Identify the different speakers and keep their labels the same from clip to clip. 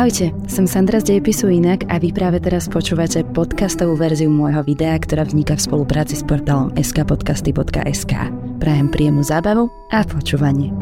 Speaker 1: Ahojte, som Sandra z Dejepisu Inak a vy práve teraz počúvate podcastovú verziu môjho videa, ktorá vzniká v spolupráci s portálom skpodcasty.sk. Prajem príjemnú zábavu a počúvanie.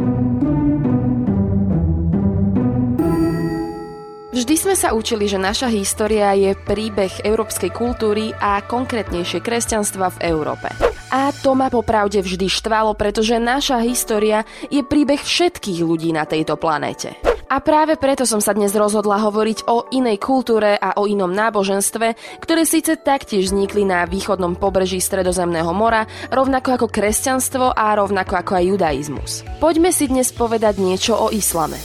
Speaker 1: Vždy sme sa učili, že naša história je príbeh európskej kultúry a konkrétnejšie kresťanstva v Európe. A to ma popravde vždy štvalo, pretože naša história je príbeh všetkých ľudí na tejto planéte. A práve preto som sa dnes rozhodla hovoriť o inej kultúre a o inom náboženstve, ktoré síce taktiež vznikli na východnom pobreží Stredozemného mora, rovnako ako kresťanstvo a rovnako ako aj judaizmus. Poďme si dnes povedať niečo o islame.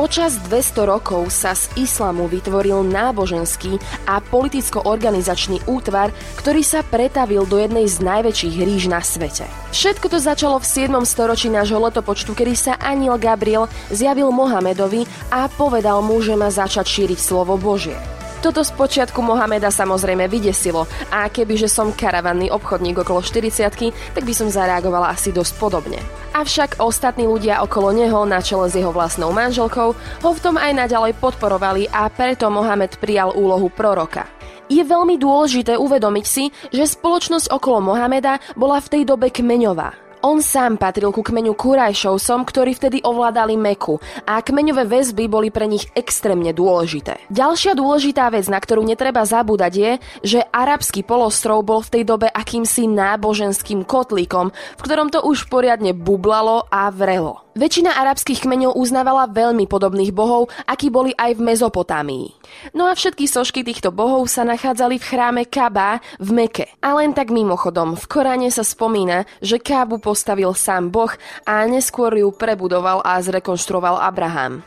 Speaker 1: Počas 200 rokov sa z islamu vytvoril náboženský a politicko-organizačný útvar, ktorý sa pretavil do jednej z najväčších ríž na svete. Všetko to začalo v 7. storočí nášho letopočtu, kedy sa aniel Gabriel zjavil Mohamedovi a povedal mu, že má začať šíriť slovo Božie. Toto z počiatku Mohameda samozrejme vydesilo a kebyže som karavanný obchodník okolo 40 tak by som zareagovala asi dosť podobne. Avšak ostatní ľudia okolo neho, na čele s jeho vlastnou manželkou, ho v tom aj naďalej podporovali a preto Mohamed prijal úlohu proroka. Je veľmi dôležité uvedomiť si, že spoločnosť okolo Mohameda bola v tej dobe kmeňová. On sám patril ku kmeňu Kurajšovcom, ktorí vtedy ovládali Meku a kmeňové väzby boli pre nich extrémne dôležité. Ďalšia dôležitá vec, na ktorú netreba zabúdať je, že arabský polostrov bol v tej dobe akýmsi náboženským kotlíkom, v ktorom to už poriadne bublalo a vrelo. Väčšina arabských kmeňov uznávala veľmi podobných bohov, akí boli aj v Mezopotámii. No a všetky sošky týchto bohov sa nachádzali v chráme Kaba v Meke. A len tak mimochodom, v Koráne sa spomína, že Kábu postavil sám Boh a neskôr ju prebudoval a zrekonštruoval Abraham.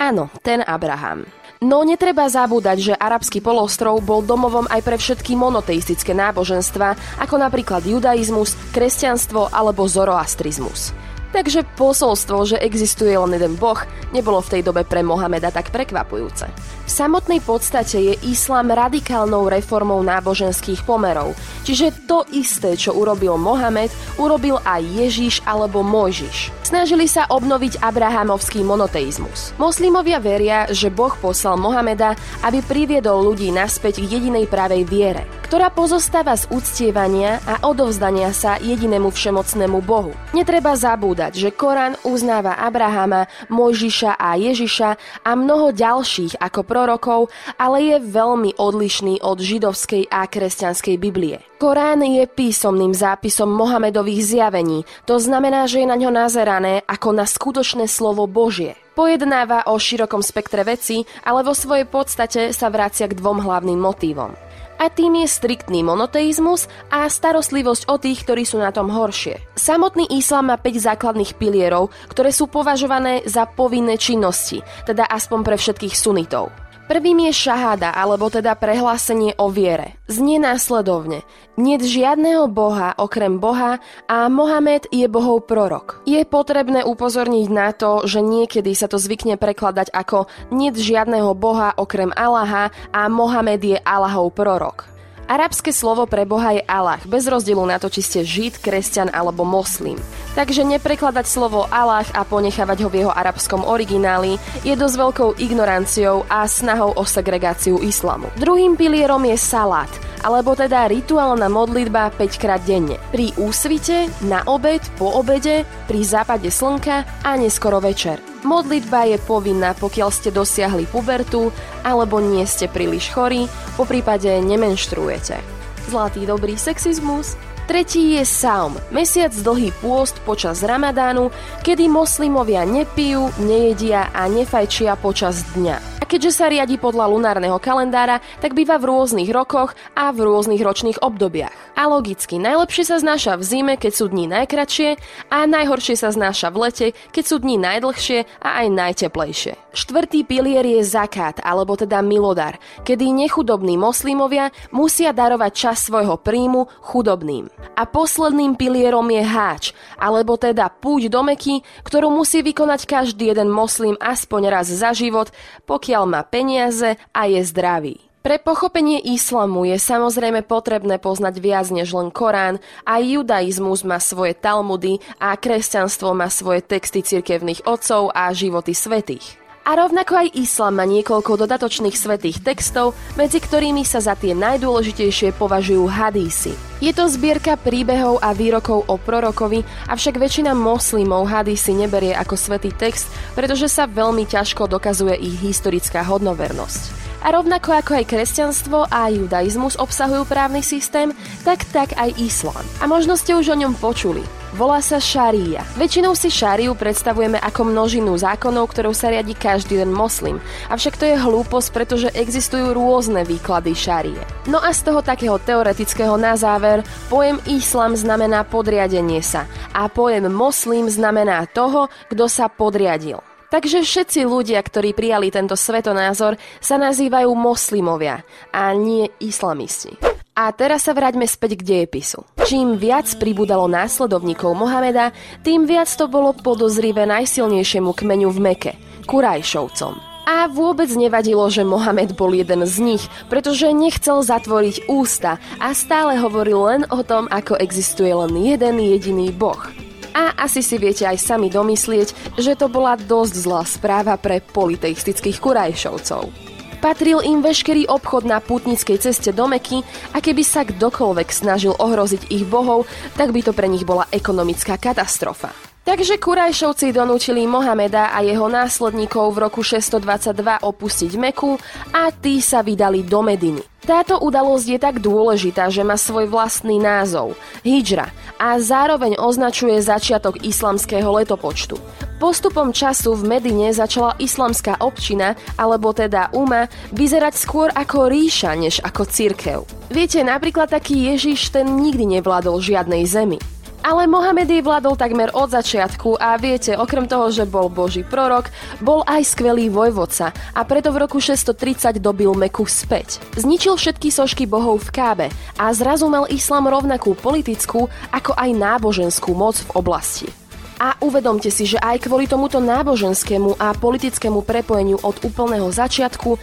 Speaker 1: Áno, ten Abraham. No netreba zabúdať, že arabský polostrov bol domovom aj pre všetky monoteistické náboženstva, ako napríklad judaizmus, kresťanstvo alebo zoroastrizmus. Takže posolstvo, že existuje len jeden boh, nebolo v tej dobe pre Mohameda tak prekvapujúce. V samotnej podstate je islám radikálnou reformou náboženských pomerov, čiže to isté, čo urobil Mohamed, urobil aj Ježiš alebo Mojžiš. Snažili sa obnoviť abrahamovský monoteizmus. Moslimovia veria, že Boh poslal Mohameda, aby priviedol ľudí naspäť k jedinej pravej viere, ktorá pozostáva z uctievania a odovzdania sa jedinému všemocnému Bohu. Netreba zabúdať, že Korán uznáva Abrahama, Mojžiša a Ježiša a mnoho ďalších ako prorokov, ale je veľmi odlišný od židovskej a kresťanskej Biblie. Korán je písomným zápisom Mohamedových zjavení, to znamená, že je na ňo nazerané ako na skutočné slovo Božie. Pojednáva o širokom spektre veci, ale vo svojej podstate sa vracia k dvom hlavným motívom a tým je striktný monoteizmus a starostlivosť o tých, ktorí sú na tom horšie. Samotný islám má 5 základných pilierov, ktoré sú považované za povinné činnosti, teda aspoň pre všetkých sunitov. Prvým je šaháda, alebo teda prehlásenie o viere. Znie následovne. Nie žiadneho boha okrem Boha a Mohamed je bohov prorok. Je potrebné upozorniť na to, že niekedy sa to zvykne prekladať ako nie žiadneho boha okrem Allaha a Mohamed je Allahov prorok. Arabské slovo pre Boha je Allah, bez rozdielu na to, či ste žid, kresťan alebo moslim. Takže neprekladať slovo Allah a ponechávať ho v jeho arabskom origináli je dosť veľkou ignoranciou a snahou o segregáciu islamu. Druhým pilierom je salat, alebo teda rituálna modlitba 5 krát denne. Pri úsvite, na obed, po obede, pri západe slnka a neskoro večer. Modlitba je povinná, pokiaľ ste dosiahli pubertu alebo nie ste príliš chorí, po prípade nemenštruujete. Zlatý dobrý sexizmus. Tretí je Saum, mesiac dlhý pôst počas Ramadánu, kedy moslimovia nepijú, nejedia a nefajčia počas dňa. A keďže sa riadi podľa lunárneho kalendára, tak býva v rôznych rokoch a v rôznych ročných obdobiach. A logicky, najlepšie sa znáša v zime, keď sú dní najkratšie a najhoršie sa znáša v lete, keď sú dní najdlhšie a aj najteplejšie. Štvrtý pilier je zakát, alebo teda milodar, kedy nechudobní moslimovia musia darovať čas svojho príjmu chudobným. A posledným pilierom je háč, alebo teda púť do Meky, ktorú musí vykonať každý jeden moslim aspoň raz za život, pokiaľ má peniaze a je zdravý. Pre pochopenie islamu je samozrejme potrebné poznať viac než len Korán a judaizmus má svoje talmudy a kresťanstvo má svoje texty cirkevných otcov a životy svetých. A rovnako aj islám má niekoľko dodatočných svetých textov, medzi ktorými sa za tie najdôležitejšie považujú hadísy. Je to zbierka príbehov a výrokov o prorokovi, avšak väčšina moslimov hadísy neberie ako svetý text, pretože sa veľmi ťažko dokazuje ich historická hodnovernosť. A rovnako ako aj kresťanstvo a judaizmus obsahujú právny systém, tak tak aj islám. A možno ste už o ňom počuli. Volá sa šaria. Väčšinou si šáriu predstavujeme ako množinu zákonov, ktorou sa riadi každý den moslim. Avšak to je hlúposť, pretože existujú rôzne výklady šárie. No a z toho takého teoretického na záver, pojem islam znamená podriadenie sa a pojem moslim znamená toho, kto sa podriadil. Takže všetci ľudia, ktorí prijali tento svetonázor, sa nazývajú moslimovia a nie islamisti. A teraz sa vráťme späť k dejepisu. Čím viac pribudalo následovníkov Mohameda, tým viac to bolo podozrivé najsilnejšiemu kmeňu v Meke, Kurajšovcom. A vôbec nevadilo, že Mohamed bol jeden z nich, pretože nechcel zatvoriť ústa a stále hovoril len o tom, ako existuje len jeden jediný boh. A asi si viete aj sami domyslieť, že to bola dosť zlá správa pre politeistických kurajšovcov. Patril im veškerý obchod na putnickej ceste do Meky a keby sa kdokoľvek snažil ohroziť ich bohov, tak by to pre nich bola ekonomická katastrofa. Takže Kurajšovci donúčili Mohameda a jeho následníkov v roku 622 opustiť Meku a tí sa vydali do Mediny. Táto udalosť je tak dôležitá, že má svoj vlastný názov – Hijra a zároveň označuje začiatok islamského letopočtu. Postupom času v Medine začala islamská občina, alebo teda Uma, vyzerať skôr ako ríša, než ako cirkev. Viete, napríklad taký Ježiš ten nikdy nevládol žiadnej zemi. Ale Mohamed jej vládol takmer od začiatku a viete, okrem toho, že bol boží prorok, bol aj skvelý vojvodca a preto v roku 630 dobil Meku späť. Zničil všetky sošky bohov v Kábe a zrazu mal islám rovnakú politickú ako aj náboženskú moc v oblasti. A uvedomte si, že aj kvôli tomuto náboženskému a politickému prepojeniu od úplného začiatku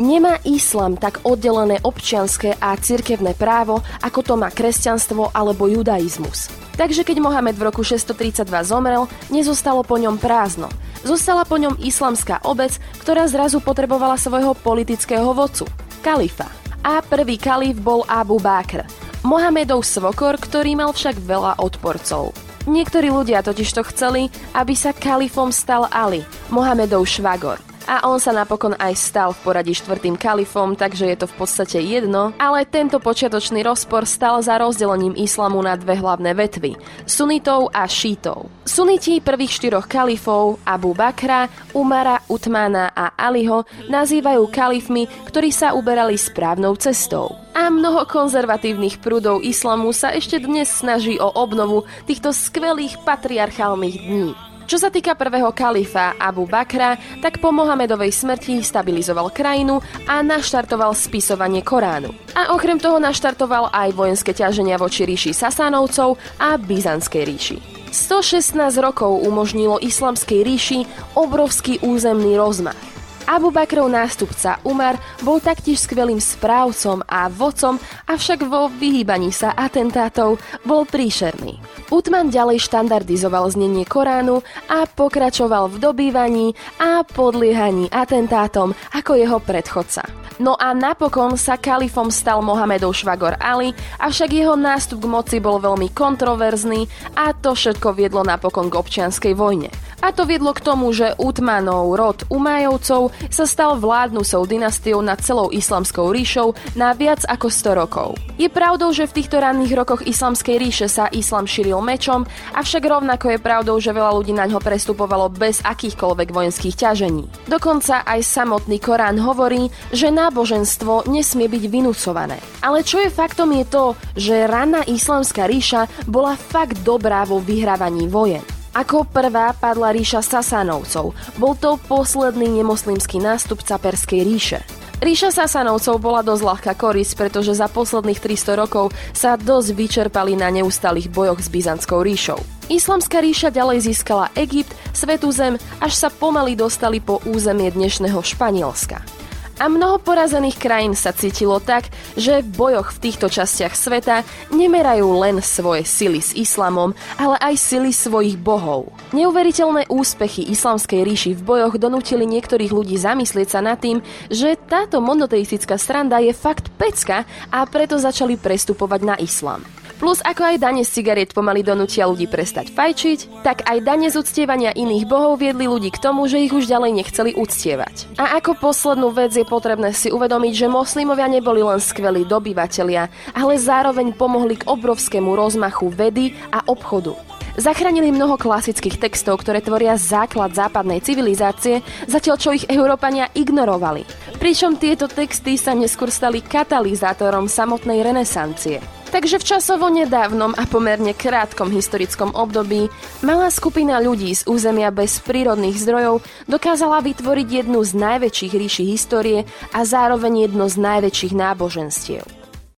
Speaker 1: Nemá islám tak oddelené občianské a cirkevné právo, ako to má kresťanstvo alebo judaizmus. Takže keď Mohamed v roku 632 zomrel, nezostalo po ňom prázdno. Zostala po ňom islamská obec, ktorá zrazu potrebovala svojho politického vodcu, kalifa. A prvý kalif bol Abu Bakr, Mohamedov svokor, ktorý mal však veľa odporcov. Niektorí ľudia totiž to chceli, aby sa kalifom stal Ali, Mohamedov švagor a on sa napokon aj stal v poradí štvrtým kalifom, takže je to v podstate jedno, ale tento počiatočný rozpor stal za rozdelením islamu na dve hlavné vetvy, sunitov a šítov. Suniti prvých štyroch kalifov, Abu Bakra, Umara, Utmana a Aliho, nazývajú kalifmi, ktorí sa uberali správnou cestou. A mnoho konzervatívnych prúdov islamu sa ešte dnes snaží o obnovu týchto skvelých patriarchálnych dní. Čo sa týka prvého kalifa Abu Bakra, tak po Mohamedovej smrti stabilizoval krajinu a naštartoval spisovanie Koránu. A okrem toho naštartoval aj vojenské ťaženia voči ríši Sasánovcov a Byzantskej ríši. 116 rokov umožnilo islamskej ríši obrovský územný rozmach. Abu Bakrov nástupca Umar bol taktiež skvelým správcom a vodcom, avšak vo vyhýbaní sa atentátov bol príšerný. Utman ďalej štandardizoval znenie Koránu a pokračoval v dobývaní a podliehaní atentátom ako jeho predchodca. No a napokon sa kalifom stal Mohamedov švagor Ali, avšak jeho nástup k moci bol veľmi kontroverzný a to všetko viedlo napokon k občianskej vojne. A to viedlo k tomu, že Utmanov rod Umajovcov sa stal vládnusou dynastiou nad celou islamskou ríšou na viac ako 100 rokov. Je pravdou, že v týchto ranných rokoch islamskej ríše sa islam šíril mečom, avšak rovnako je pravdou, že veľa ľudí na ňo prestupovalo bez akýchkoľvek vojenských ťažení. Dokonca aj samotný Korán hovorí, že náboženstvo nesmie byť vynúcované. Ale čo je faktom je to, že ranná islamská ríša bola fakt dobrá vo vyhrávaní vojen. Ako prvá padla ríša Sasanovcov. Bol to posledný nemoslimský nástupca Perskej ríše. Ríša Sasanovcov bola dosť ľahká korisť, pretože za posledných 300 rokov sa dosť vyčerpali na neustálých bojoch s Byzantskou ríšou. Islamská ríša ďalej získala Egypt, Svetú zem, až sa pomaly dostali po územie dnešného Španielska. A mnoho porazených krajín sa cítilo tak, že v bojoch v týchto častiach sveta nemerajú len svoje sily s islamom, ale aj sily svojich bohov. Neuveriteľné úspechy islamskej ríši v bojoch donútili niektorých ľudí zamyslieť sa nad tým, že táto monoteistická stranda je fakt pecka a preto začali prestupovať na islam. Plus ako aj dane z cigariet pomaly donútia ľudí prestať fajčiť, tak aj dane z uctievania iných bohov viedli ľudí k tomu, že ich už ďalej nechceli uctievať. A ako poslednú vec je potrebné si uvedomiť, že moslimovia neboli len skvelí dobyvatelia, ale zároveň pomohli k obrovskému rozmachu vedy a obchodu. Zachránili mnoho klasických textov, ktoré tvoria základ západnej civilizácie, zatiaľ čo ich Európania ignorovali. Pričom tieto texty sa neskôr stali katalizátorom samotnej renesancie. Takže v časovo nedávnom a pomerne krátkom historickom období malá skupina ľudí z územia bez prírodných zdrojov dokázala vytvoriť jednu z najväčších ríši histórie a zároveň jedno z najväčších náboženstiev.